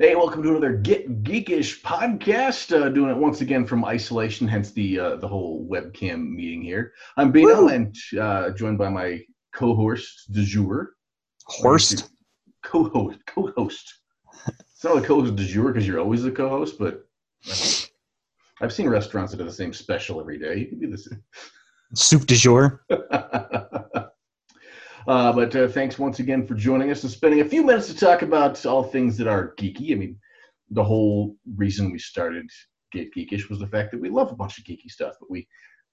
Hey, welcome to another Get Geekish podcast. Uh, doing it once again from isolation, hence the uh, the whole webcam meeting here. I'm Bino, and uh, joined by my co-host de jour. Horst. Co-host, co-host. It's not a co-host de jour because you're always the co-host, but I don't know. I've seen restaurants that do the same special every day. You can do this. Soup de jour. Uh, but uh, thanks once again for joining us and spending a few minutes to talk about all things that are geeky. I mean, the whole reason we started Get Geekish was the fact that we love a bunch of geeky stuff, but we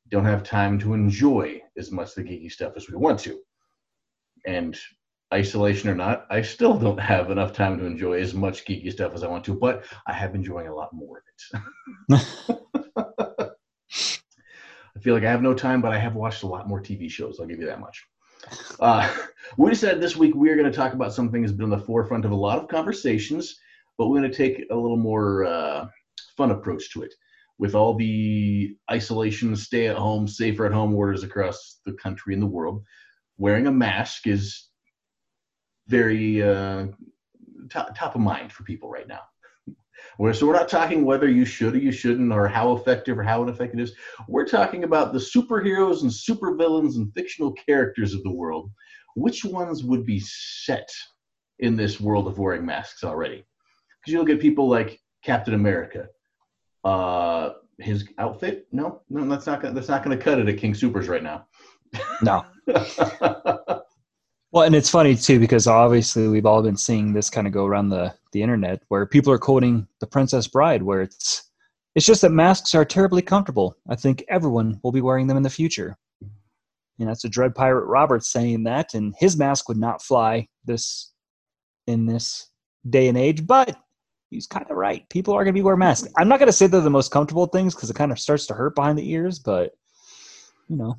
don't have time to enjoy as much the geeky stuff as we want to. And isolation or not, I still don't have enough time to enjoy as much geeky stuff as I want to, but I have been enjoying a lot more of it. I feel like I have no time, but I have watched a lot more TV shows. I'll give you that much. Uh, we decided this week we are going to talk about something that's been on the forefront of a lot of conversations, but we're going to take a little more uh, fun approach to it. With all the isolation, stay at home, safer at home orders across the country and the world, wearing a mask is very uh, top, top of mind for people right now. We're, so we're not talking whether you should or you shouldn't, or how effective or how ineffective it is. We're talking about the superheroes and supervillains and fictional characters of the world. Which ones would be set in this world of wearing masks already? Because you'll get people like Captain America. Uh, his outfit? No, no, that's not gonna, that's not going to cut it at King Supers right now. No. Well, and it's funny too because obviously we've all been seeing this kind of go around the the internet where people are quoting The Princess Bride, where it's it's just that masks are terribly comfortable. I think everyone will be wearing them in the future. Know, it's a Dread Pirate Roberts saying that, and his mask would not fly this in this day and age, but he's kind of right. People are going to be wearing masks. I'm not going to say they're the most comfortable things because it kind of starts to hurt behind the ears, but you know,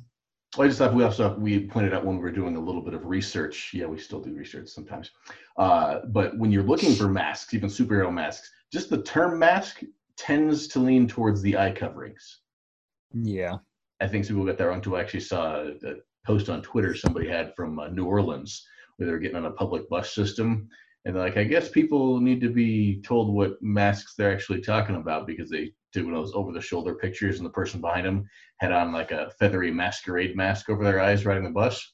I just thought we also we pointed out when we were doing a little bit of research. Yeah, we still do research sometimes. Uh, but when you're looking for masks, even superhero masks, just the term mask tends to lean towards the eye coverings. yeah. I think some people got that wrong too. I actually saw a, a post on Twitter somebody had from uh, New Orleans where they were getting on a public bus system. And they're like, I guess people need to be told what masks they're actually talking about because they did one of those over the shoulder pictures and the person behind them had on like a feathery masquerade mask over their eyes riding the bus.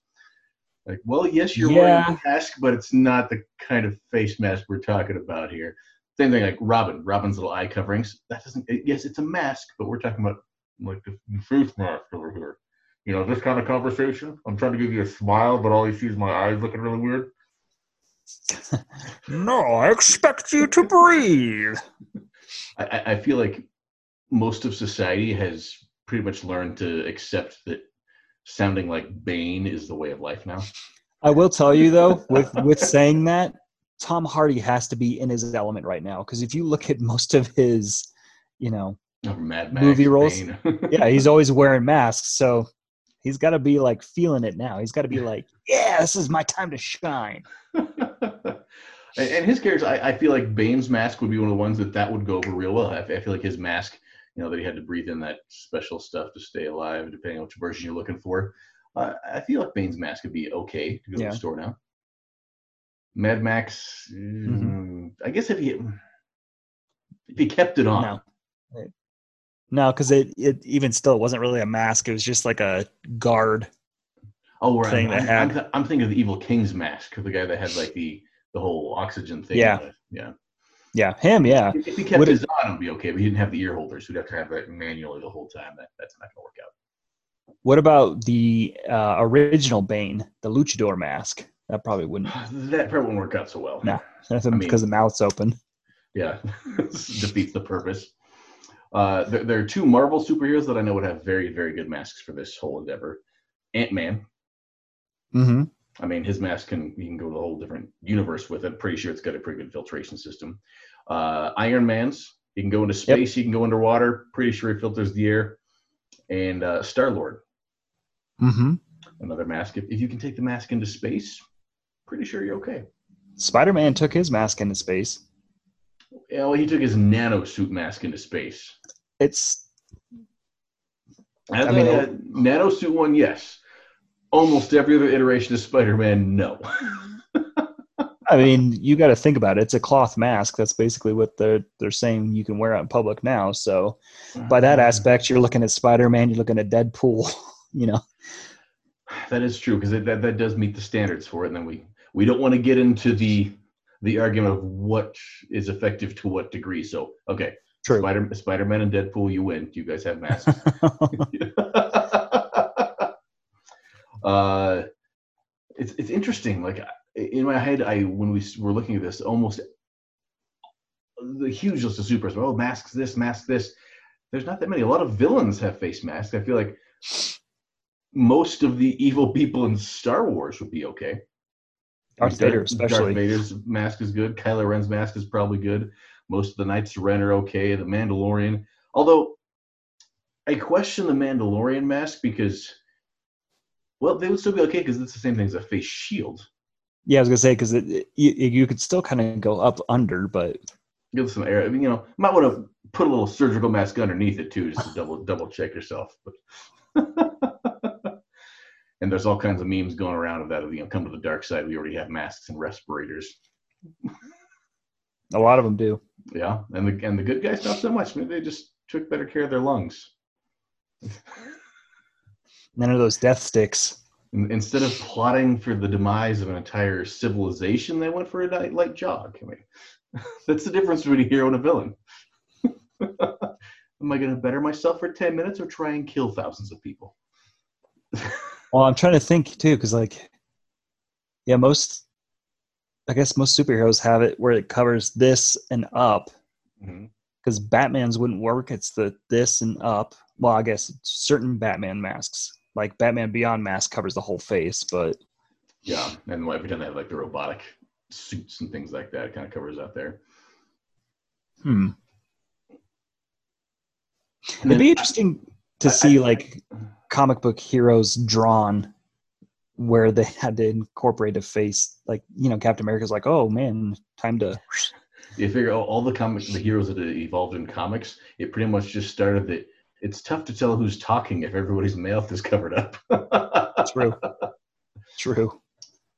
Like, well, yes, you're wearing a mask, but it's not the kind of face mask we're talking about here. Same thing like Robin, Robin's little eye coverings. That doesn't, yes, it's a mask, but we're talking about like the face mask over here. You know, this kind of conversation. I'm trying to give you a smile, but all you see is my eyes looking really weird. No, I expect you to breathe. I, I- I feel like most of society has pretty much learned to accept that sounding like Bane is the way of life now. I will tell you though, with with saying that, Tom Hardy has to be in his element right now because if you look at most of his, you know, Oh, Mad Max, Movie roles? Yeah, he's always wearing masks, so he's got to be like feeling it now. He's got to be like, yeah, this is my time to shine. and, his character, I, I feel like Bane's mask would be one of the ones that that would go over real well. I, I feel like his mask, you know, that he had to breathe in that special stuff to stay alive, depending on which version you're looking for. Uh, I feel like Bane's mask would be okay to go to the store now. Mad Max, Mm-hmm. mm, I guess if he if he kept it on, No, no, because it it even still it wasn't really a mask. It was just like a guard. oh, right. thing I'm, that had- I'm, I'm thinking of the Evil King's mask, the guy that had like the the whole oxygen thing. Yeah. yeah. Yeah, him. Yeah, If, he kept Would it- his on, it'd be okay. But he didn't have the ear holders. He'd have to have that manually the whole time. That that's not gonna work out. What about the uh, original Bane, the Luchador mask? That probably wouldn't. That probably won't work out so well. No. That's mean- because the mouth's open. Yeah, defeats the purpose. Uh, there, there are two Marvel superheroes that I know would have very, very good masks for this whole endeavor. Ant Man. Mm-hmm. I mean, his mask can you can go to a whole different universe with it. Pretty sure it's got a pretty good filtration system. Uh, Iron Man's. He can go into Yep. space. He can go underwater. Pretty sure he filters the air. And uh, Star Lord. Mm-hmm. Another mask. If, if you can take the mask into space, pretty sure you're okay. Spider-Man took his mask into space. Yeah, well, he took his nano suit mask into space. It's I, I mean, uh, nano suit one, yes. Almost every other iteration of Spider-Man, no. I mean, you got to think about it. It's a cloth mask. That's basically what they're they're saying you can wear out in public now. So, by that mm-hmm. aspect, you're looking at Spider Man. You're looking at Deadpool. You know, that is true because that that does meet the standards for it. And then we we don't want to get into the the argument of what is effective to what degree. So, okay, true. Spider Spider Man and Deadpool, you win. You guys have masks. uh, it's it's interesting. Like in my head, I when we were looking at this, almost the huge list of supers. Oh, masks this, mask this. There's not that many. A lot of villains have face masks. I feel like most of the evil people in Star Wars would be okay. Darth Vader, especially. Darth Vader's mask is good. Kylo Ren's mask is probably good. Most of the Knights of Ren are okay. The Mandalorian, although I question the Mandalorian mask because, well, they would still be okay because it's the same thing as a face shield. Yeah, I was gonna say because you, you could still kind of go up under, but give some air. I mean, you know, might want to put a little surgical mask underneath it too, just to double double check yourself. But and there's all kinds of memes going around of that. Of, you know, come to the dark side. We already have masks and respirators. a lot of them do. Yeah, and the and the good guys not so much. Maybe they just took better care of their lungs. None of those death sticks. Instead of plotting for the demise of an entire civilization, they went for a light, light jog. I mean, that's the difference between a hero and a villain. Am I going to better myself for 10 minutes or try and kill thousands of people? well, I'm trying to think too, because, like, yeah, most, I guess most superheroes have it where it covers this and up. Because mm-hmm. Batman's wouldn't work. It's the this and up. Well, I guess certain Batman masks like Batman Beyond mask covers the whole face, but yeah, and every time they have like the robotic suits and things like that, kind of covers out there. Hmm. And It'd be interesting to I, see I, like comic book heroes drawn where they had to incorporate a face like you know captain america's like oh man time to you figure all, all the comics the heroes that evolved in comics it pretty much just started that it's tough to tell who's talking if everybody's mouth is covered up. True. True.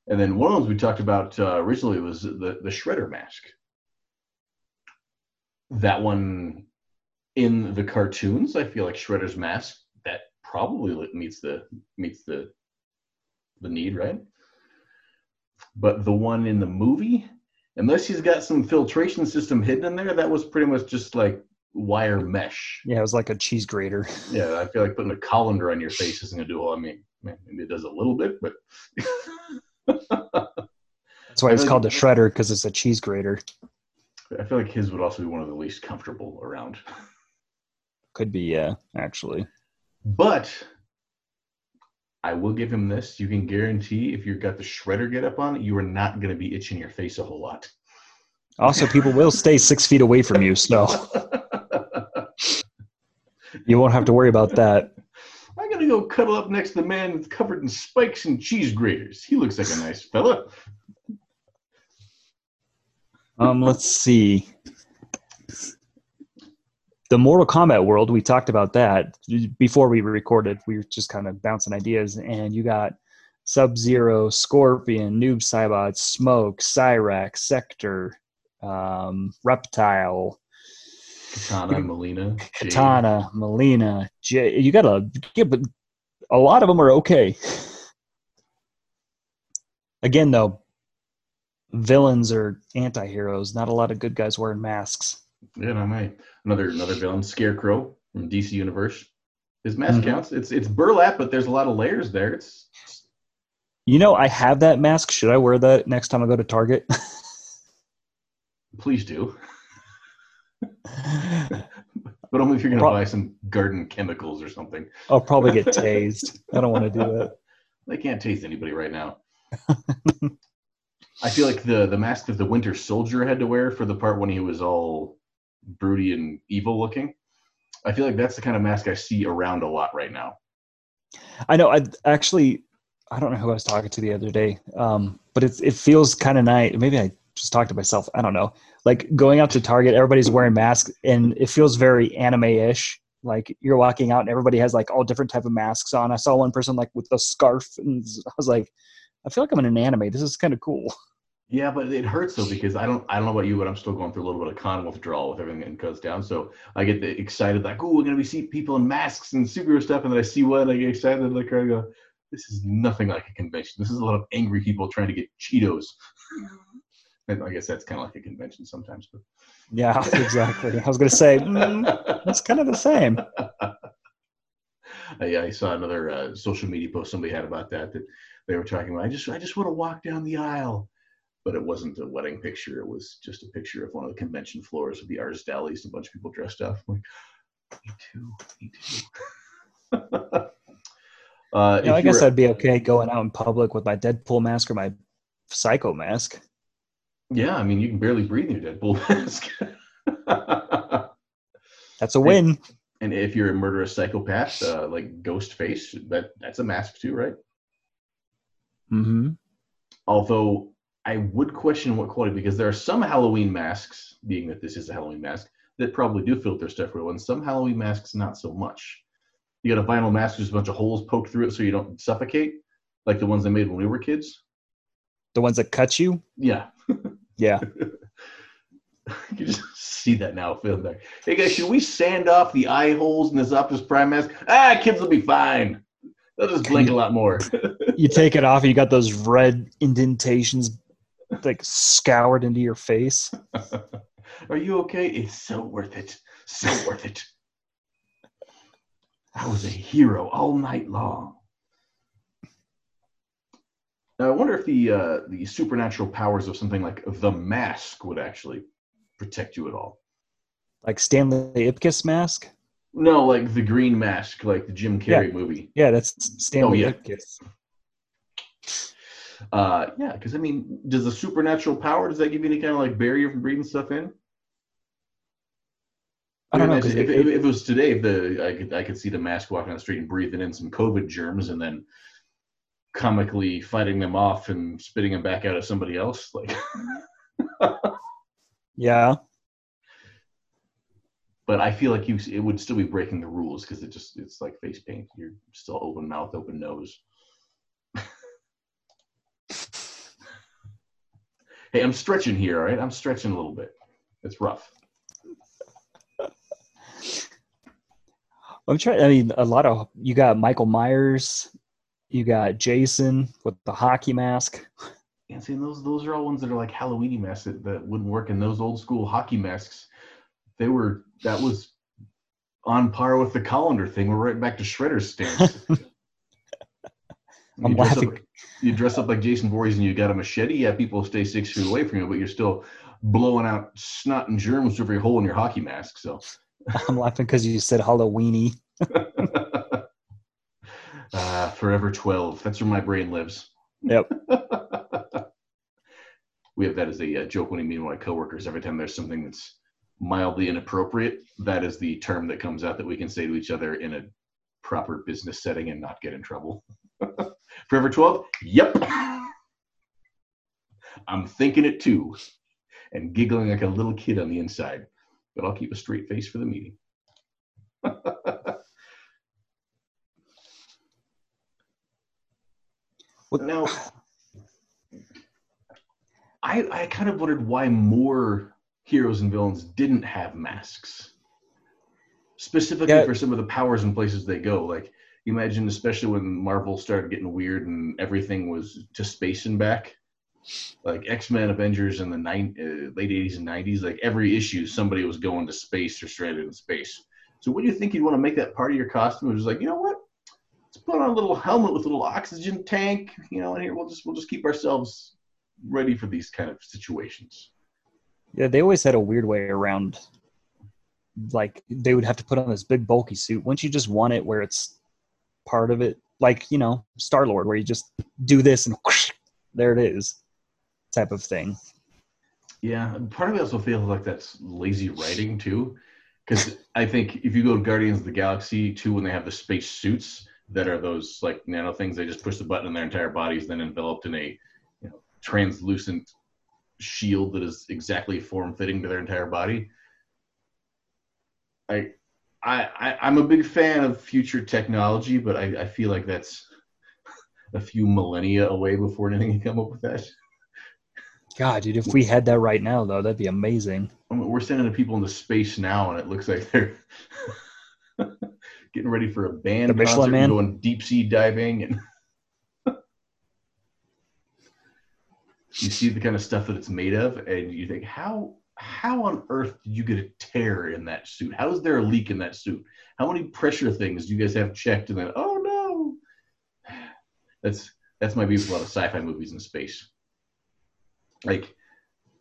And then one of the ones we talked about uh, originally was the the shredder mask. That one in the cartoons, I feel like Shredder's mask that probably meets the meets the the need, right? But the one in the movie, unless he's got some filtration system hidden in there, that was pretty much just like wire mesh. Yeah, it was like a cheese grater. Yeah, I feel like putting a colander on your face isn't gonna do all. I mean, maybe it does a little bit, but that's why it's called a shredder because it's a cheese grater. I feel like his would also be one of the least comfortable around. Could be, yeah, actually. But I will give him this. You can guarantee if you've got the shredder get up on, you are not going to be itching your face a whole lot. Also, people will stay six feet away from you, so you won't have to worry about that. I gotta go cuddle up next to the man that's covered in spikes and cheese graters. He looks like a nice fella. Um, let's see. The Mortal Kombat world, we talked about that before we recorded. We were just kind of bouncing ideas, and you got Sub Zero, Scorpion, Noob Saibot, Smoke, Cyrax, Sector, um, Reptile, Katana, Mileena, Katana, Mileena. Jay. You gotta give, but a lot of them are okay. Again, though, villains are anti-heroes. Not a lot of good guys wearing masks. Yeah, no, may another another villain, Scarecrow from DC Universe. His mask mm-hmm. counts. It's it's burlap, but there's a lot of layers there. It's. You know, I have that mask. Should I wear that next time I go to Target? Please do. but only if you're going to Pro- buy some garden chemicals or something. I'll probably get tased. I don't want to do that. They can't taste anybody right now. I feel like the the mask that the Winter Soldier had to wear for the part when he was all broody and evil looking. I feel like that's the kind of mask I see around a lot right now. I know. I actually, I don't know who I was talking to the other day, um, but it it feels kind of nice. Maybe I just talk to myself. I don't know like going out to Target, everybody's wearing masks, and it feels very anime-ish. Like you're walking out, and everybody has like all different type of masks on. I saw one person like with a scarf, and I was like, I feel like I'm in an anime. This is kind of cool. Yeah, but it hurts though because I don't I don't know about you, but I'm still going through a little bit of con withdrawal with everything that goes down. So I get excited like, oh, we're gonna be see people in masks and superhero stuff, and then I see one, and I get excited, like I go, this is nothing like a convention. This is a lot of angry people trying to get Cheetos. Mm-hmm. And I guess that's kind of like a convention sometimes. But yeah, exactly. I was gonna say mm, that's kind of the same. I, I saw another uh, social media post somebody had about that that they were talking about. I just I just want to walk down the aisle but it wasn't a wedding picture. It was just a picture of one of the convention floors with the artist delis, a bunch of people dressed up. I'm like, me too, me too. uh, you know, I guess I'd be okay going out in public with my Deadpool mask or my Psycho mask. Yeah, I mean, you can barely breathe in your Deadpool mask. that's a win. And, and, if you're a murderous psychopath, uh, like Ghostface, that that's a mask too, right? Mm-hmm. Although I would question what quality because there are some Halloween masks, being that this is a Halloween mask, that probably do filter stuff real, and some Halloween masks not so much. You got a vinyl mask, there's a bunch of holes poked through it so you don't suffocate, like the ones they made when we were kids. The ones that cut you? Yeah. Yeah. you just see that now filmed there. Hey guys, should we sand off the eye holes in this Optimus Prime mask? Ah, kids will be fine. They'll just blink a lot more. you take it off, and you got those red indentations like scoured into your face. Are you okay? It's so worth it. So worth it. I was a hero all night long. Now, I wonder if the uh, the supernatural powers of something like the mask would actually protect you at all. Like Stanley Ipkiss mask? No, like the Green Mask, like the Jim Carrey yeah. movie. Yeah, that's Stanley oh, yeah. Ipkiss. Uh, yeah, because I mean, does the supernatural power does that give you any kind of like barrier from breathing stuff in? I don't know. If, if, if, it was today, if the I could I could see the mask walking on the street and breathing in some COVID germs and then comically fighting them off and spitting them back out at somebody else. Like, yeah. But I feel like you it would still be breaking the rules because it just it's like face paint. You're still open mouth, open nose. Hey, I'm stretching here, all right? I'm stretching a little bit. It's rough. I'm trying. I mean, a lot of you got Michael Myers, you got Jason with the hockey mask. And see, those those are all ones that are like Halloweeny masks that, that wouldn't work. And those old school hockey masks, they were that was on par with the colander thing. We're right back to Shredder's stance. I'm laughing. Up, you dress up like Jason Voorhees and you got a machete. Yeah, people stay six feet away from you, but you're still blowing out snot and germs through every hole in your hockey mask. So I'm laughing because you said Halloweeny. uh, forever 12. That's where my brain lives. Yep. we have that as a joke when we meet my coworkers. Every time there's something that's mildly inappropriate, that is the term that comes out that we can say to each other in a proper business setting and not get in trouble. Forever 12? Yep. I'm thinking it too and giggling like a little kid on the inside, but I'll keep a straight face for the meeting. Well, now, I, I kind of wondered why more heroes and villains didn't have masks, specifically yeah. for some of the powers and places they go. Like, imagine especially when marvel started getting weird and everything was to space and back like x-men avengers in the nine, uh, late 80s and 90s like every issue somebody was going to space or stranded in space so what do you think you'd want to make that part of your costume it was like you know what let's put on a little helmet with a little oxygen tank you know and here we'll just we'll just keep ourselves ready for these kind of situations. Yeah they always had a weird way around like they would have to put on this big bulky suit. Once you just want it where it's part of it, like you know Star Lord, where you just do this and whoosh, there it is, type of thing. Yeah, part of me also feels like that's lazy writing too, because I think if you go to Guardians of the Galaxy two, when they have the space suits that are those like nano things, they just push the button and their entire body is then enveloped in a you know translucent shield that is exactly form fitting to their entire body. I I, I am a big fan of future technology, but I, I feel like that's a few millennia away before anything can come up with that. God, dude, if we had that right now, though, that'd be amazing. I mean, we're sending the people into space now, and it looks like they're getting ready for a band The Michelin concert, Man? and going deep sea diving, and you see the kind of stuff that it's made of, and you think, how how on earth did you get a tear in that suit? How is there a leak in that suit? How many pressure things do you guys have checked? And then, oh no, that's that's my beef with a lot of sci-fi movies in space. Like,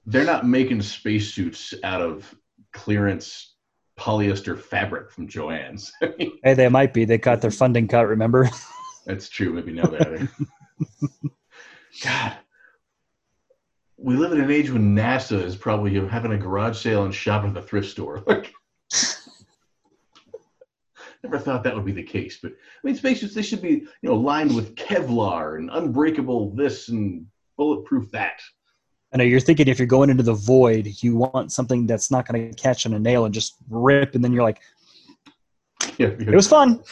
they're not making spacesuits out of clearance polyester fabric from Joann's. Hey, they might be. They got their funding cut. Remember? That's true. Maybe now that. God, we live in an age when NASA is probably having a garage sale and shopping at the thrift store. Like, never thought that would be the case. But I mean, spacesuits they should be you know lined with Kevlar and unbreakable this and bulletproof that. I know you're thinking if you're going into the void, you want something that's not going to catch on a nail and just rip, and then you're like, Yeah, it was fun.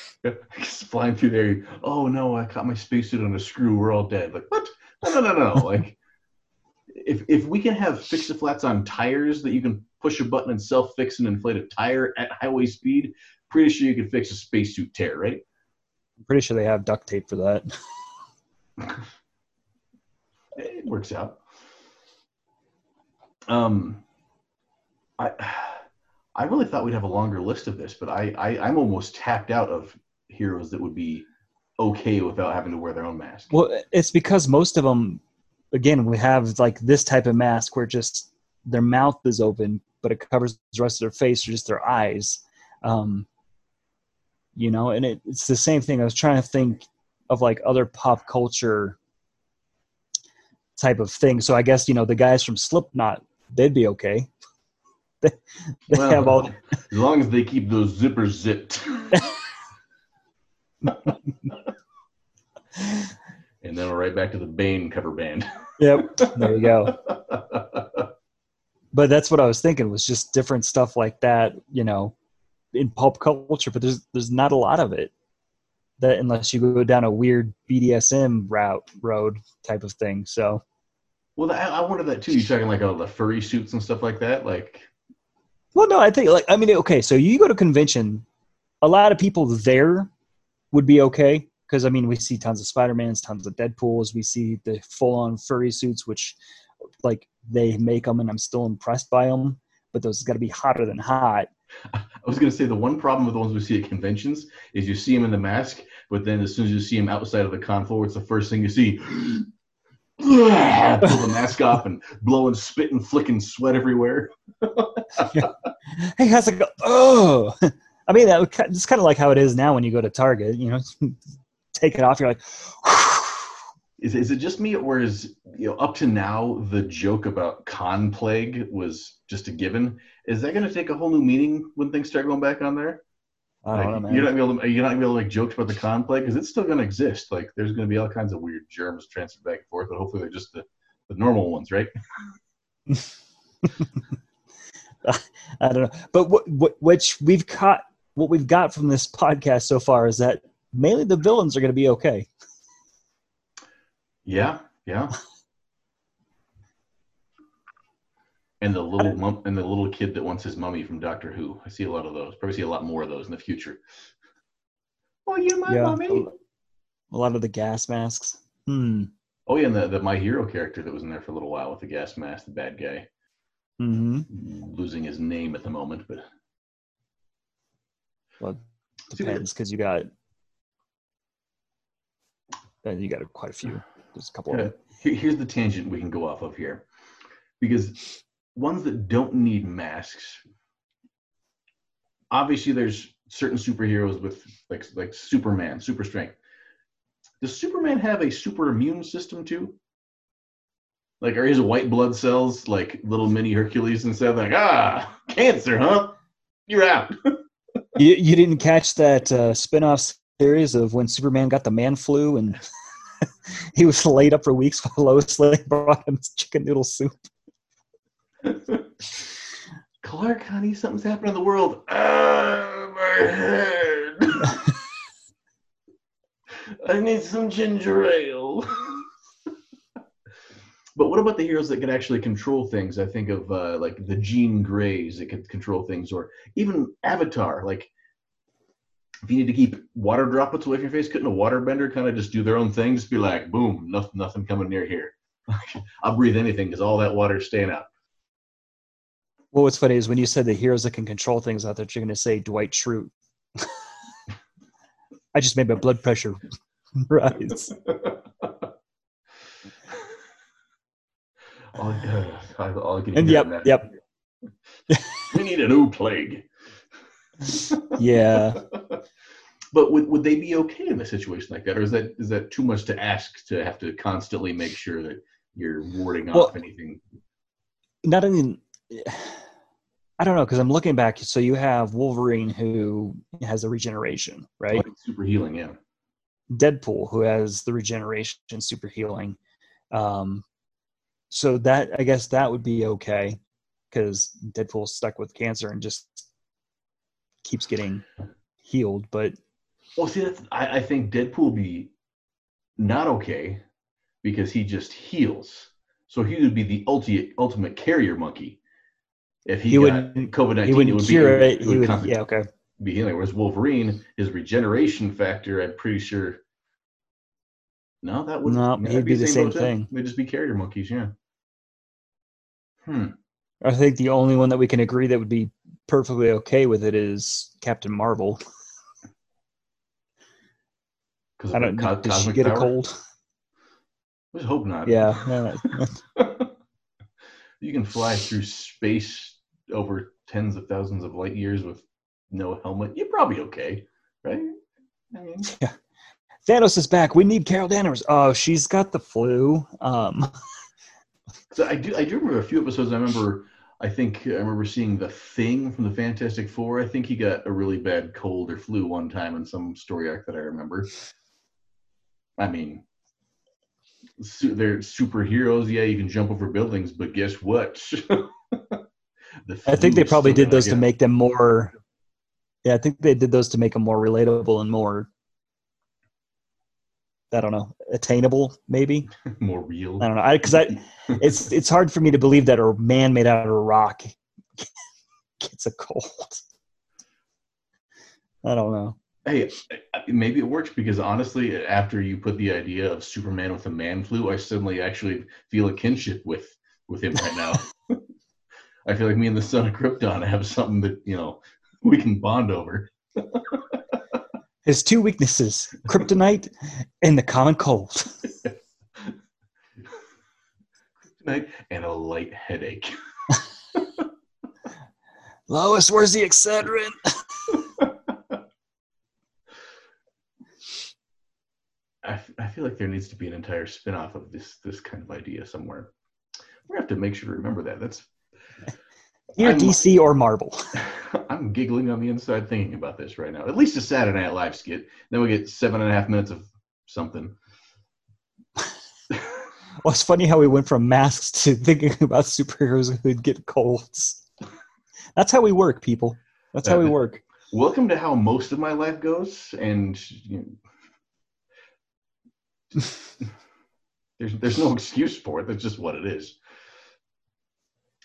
Just flying through there. Oh no, I caught my spacesuit on a screw. We're all dead. Like what? No, no, no, no. like if if we can have fix a flats on tires that you can push a button and self fix and inflate a tire at highway speed, pretty sure you can fix a spacesuit tear, right? I'm pretty sure they have duct tape for that. It works out. Um, I I really thought we'd have a longer list of this, but I, I I'm almost tapped out of heroes that would be okay without having to wear their own mask. Well, it's because most of them, again, we have like this type of mask where just their mouth is open, but it covers the rest of their face or just their eyes. Um, you know, and it, it's the same thing. I was trying to think of like other pop culture type of thing. So I guess you know the guys from Slipknot, they'd be okay. they they Well, have all. as long as they keep those zippers zipped. and then we're right back to the Bane cover band. Yep, there you go. but that's what I was thinking was just different stuff like that, you know, in pop culture. But there's there's not a lot of it that unless you go down a weird BDSM route road type of thing. So well, I, I wonder that too. You're talking like all the furry suits and stuff like that. Like, well, no, I think like I mean, okay, so you go to convention, a lot of people there would be okay because I mean we see tons of Spider Mans, tons of Deadpool's, we see the full on furry suits, which like they make them, and I'm still impressed by them. But those got to be hotter than hot. I was going to say the one problem with the ones we see at conventions is you see them in the mask, but then as soon as you see them outside of the con floor, it's the first thing you see. Pull the mask off and blowing spit and flicking sweat everywhere. hey, how's it go? Oh, I mean, that would, it's kind of like how it is now when you go to Target. You know, take it off. You're like, Is, is it just me, or is you know up to now the joke about con plague was just a given? Is that going to take a whole new meaning when things start going back on there? I don't know, man. you're not gonna be able to, you're not gonna be able to make jokes about the con plague because it's still going to exist. Like there's going to be all kinds of weird germs transferred back and forth, but hopefully they're just the, the normal ones, right? I don't know, but what, what which we've caught, what we've got from this podcast so far is that mainly the villains are going to be okay. Yeah, yeah. And the little mum, and the little kid that wants his mummy from Doctor Who. I see a lot of those. Probably see a lot more of those in the future. Oh, you're my Yeah. mummy. A lot of the gas masks. Hmm. Oh yeah, and the, the my hero character that was in there for a little while with the gas mask, the bad guy, Hmm. losing his name at the moment, but Well, depends because you got, uh, you got quite a few. There's a couple of them. Here's the tangent we can go off of here, because ones that don't need masks. Obviously, there's certain superheroes with like like Superman, super strength. Does Superman have a super immune system too? Like, are his white blood cells like little mini Hercules and stuff? Like, ah, cancer, huh? You're out. You, you didn't catch that uh, spin-off series of when Superman got the man flu and he was laid up for weeks while Lois Lane brought him chicken noodle soup. Clark, honey, something's happened in the world. Ah, my head. I need some ginger ale. But what about the heroes that can actually control things? I think of uh, like the Jean Greys that can control things, or even Avatar. Like, if you need to keep water droplets away from your face, couldn't a waterbender kind of just do their own thing? Just be like, boom, nothing, nothing coming near here. I'll breathe anything because all that water's staying out. Well, what's funny is when you said the heroes that can control things, I thought you're going to say Dwight Schrute. I just made my blood pressure rise. all, uh, all I can And yep, that- yep, We need a new plague. yeah. But would, would they be okay in a situation like that, or is that is that too much to ask to have to constantly make sure that you're warding Well- off anything? Not in. I don't know because I'm looking back. So you have Wolverine who has a regeneration, right? Like super healing, yeah. Deadpool who has the regeneration, super healing. Um, so that I guess that would be okay because Deadpool's stuck with cancer and just keeps getting healed. But Well, see, that's, I, I think Deadpool would be not okay because he just heals. So he would be the ultimate ultimate carrier monkey. If he, He got wouldn't- COVID nineteen, he it would cure be it. He would, yeah, okay. be healing. Whereas Wolverine, his regeneration factor, I'm pretty sure. No, that would No, he'd be the same too. thing. They'd just be carrier monkeys, yeah. Hmm. I think the only one that we can agree that would be perfectly okay with it is Captain Marvel. Because I don't. Co- does she get a cold? Let's hope not. Yeah. yeah. you can fly through space over tens of thousands of light years with no helmet. You're probably okay, right? I mean, Thanos is back. We need Carol Danvers. Oh, she's got the flu. Um, so I do. I do remember a few episodes. I remember. I think I remember seeing the Thing from the Fantastic Four. I think he got a really bad cold or flu one time in some story arc that I remember. I mean, su- they're superheroes. Yeah, you can jump over buildings, but guess what? The I think they probably did those to make them more. Yeah, I think they did those to make them more relatable and more. I don't know, attainable. Maybe more real. I don't know. Because I, it's it's hard for me to believe that a man made out of a rock gets a cold. I don't know. Hey, maybe it works because honestly, after you put the idea of Superman with a man flu, I suddenly actually feel a kinship with with him right now. I feel like me and the son of Krypton have something that you know we can bond over. His two weaknesses: kryptonite and the common cold. Tonight and a light headache. Lois, where's the Excedrin? I, f- I feel like there needs to be an entire spin-off of this this kind of idea somewhere. We have to make sure to remember that. That's Either I'm- DC or Marvel. I'm giggling on the inside thinking about this right now. At least a Saturday Night Live skit. Then we get seven and a half minutes of something. Well, it's funny how we went from masks to thinking about superheroes who'd get colds. That's how we work, people. That's how we uh, work. Welcome to how most of my life goes, and you know, there's there's no excuse for it. That's just what it is.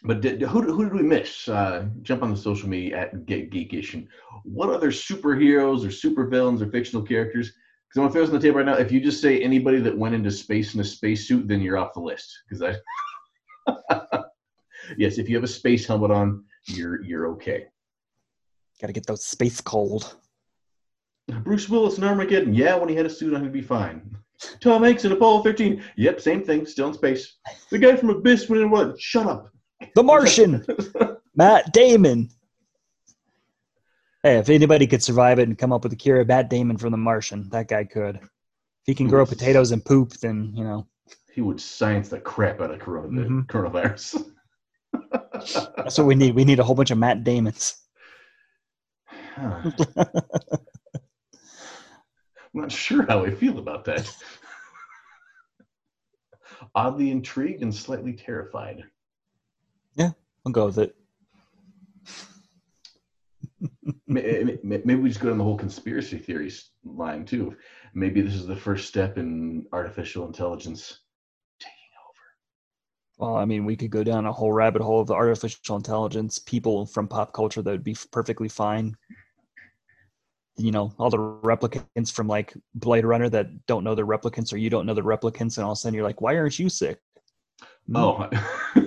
But did, who who did we miss? Uh, jump on the social media at Get Geekish. And what other superheroes or supervillains or fictional characters? Because I'm gonna throw this on the table right now. If you just say anybody that went into space in a spacesuit, then you're off the list. Because I, yes, if you have a space helmet on, you're you're okay. Got to get those space cold. Bruce Willis in Armageddon. Yeah, when he had a suit on, he'd be fine. Tom Hanks in Apollo 13. Yep, same thing. Still in space. The guy from Abyss went in what? Shut up. The Martian, Matt Damon. Hey, if anybody could survive it and come up with a cure, Matt Damon from The Martian, that guy could. If he can grow potatoes and poop, then you know He would science the crap out of corona- Mhm. coronavirus. that's what we need. We need a whole bunch of Matt Damons. Huh. I'm not sure how I feel about that. Oddly intrigued and slightly terrified. I'll go with it. May- may- Maybe we just go down the whole conspiracy theories line too. Maybe this is the first step in artificial intelligence taking over. Well, I mean, we could go down a whole rabbit hole of the artificial intelligence, people from pop culture that would be perfectly fine. You know, all the replicants from like Blade Runner that don't know the replicants, or you don't know the replicants, and all of a sudden you're like, "Why aren't you sick?" Oh,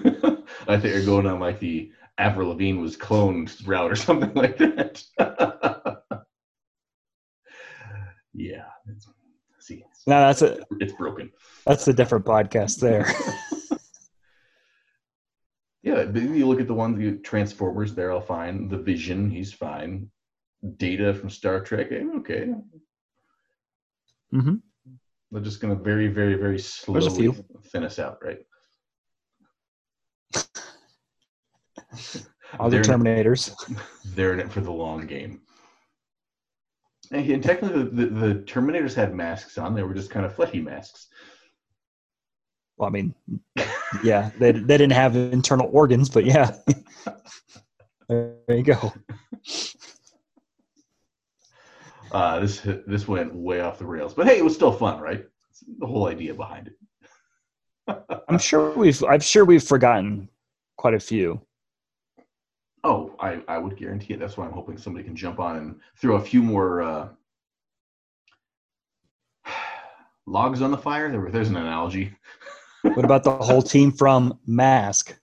I think you're going on like the Avril Lavigne was cloned route or something like that. yeah, see, it's, No, that's a it's broken. that's a different podcast there. Yeah, but you look at the ones, you Transformers, they're all fine. The Vision, he's fine. Data from Star Trek, eh, okay. hmm They're just going to very, very, very slowly thin us out, right? All the They're in- Terminators. they're in it for the long game. And, and technically, the, the, the Terminators had masks on. They were just kind of fleshy masks. Well, I mean, yeah, they they didn't have internal organs, but yeah, there you go. Uh, this this went way off the rails, but hey, it was still fun, right? It's the whole idea behind it. I'm sure we've I'm sure we've forgotten quite a few. Oh, I, I would guarantee it. That's why I'm hoping somebody can jump on and throw a few more uh, logs on the fire. There, there's an analogy. What about the whole team from Mask?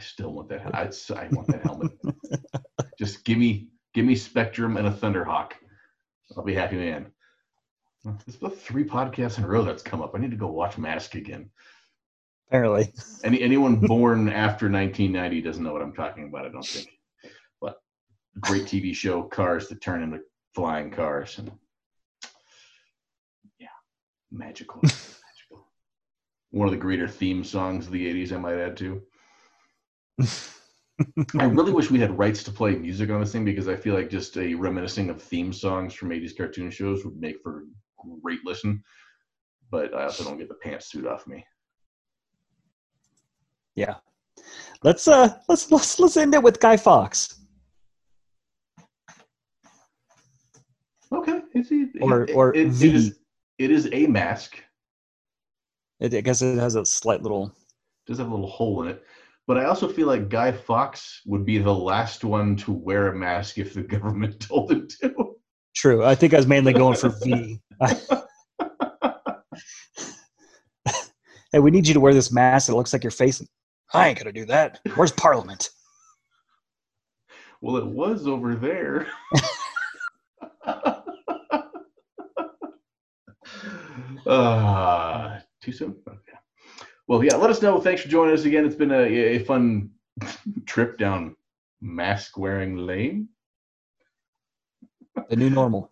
I still want that. I, I want that helmet. Just give me give me Spectrum and a Thunderhawk. I'll be happy man. It's about three podcasts in a row that's come up. I need to go watch Mask again. Apparently, Any anyone born after 1990 doesn't know what I'm talking about. I don't think. But great TV show, cars that turn into flying cars, and yeah, magical, magical. One of the greater theme songs of the 80s, I might add too. I really wish we had rights to play music on this thing because I feel like just a reminiscing of theme songs from 80s cartoon shows would make for a great listen. But I also don't get the pantsuit off me. Yeah. Let's uh let's let's let's end it with Guy Fawkes. Okay, it's, it, Or- it- or it- V. it is it is a mask. It, I guess it has a slight little. does have a little hole in it. But I also feel like Guy Fawkes would be the last one to wear a mask if the government told him to. True. I think I was mainly going for V. hey, we need you to wear this mask It looks like you're facing. I ain't gonna do that. Where's Parliament? Well, it was over there. uh, too soon? Okay. Well, yeah, let us know. Thanks for joining us again. It's been a, a fun trip down mask wearing lane. The new normal.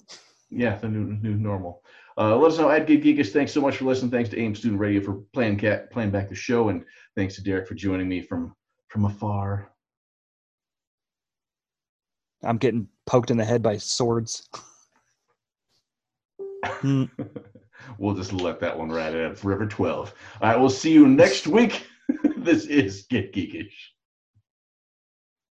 Yeah, the new new normal. Uh, let us know at Geek Geekish. Thanks so much for listening. Thanks to AIM Student Radio for playing cat playing back the show, and thanks to Derek for joining me from from afar. I'm getting poked in the head by swords. We'll just let that one ride at Forever 12. All right, we'll see you next week. this is Get Geekish.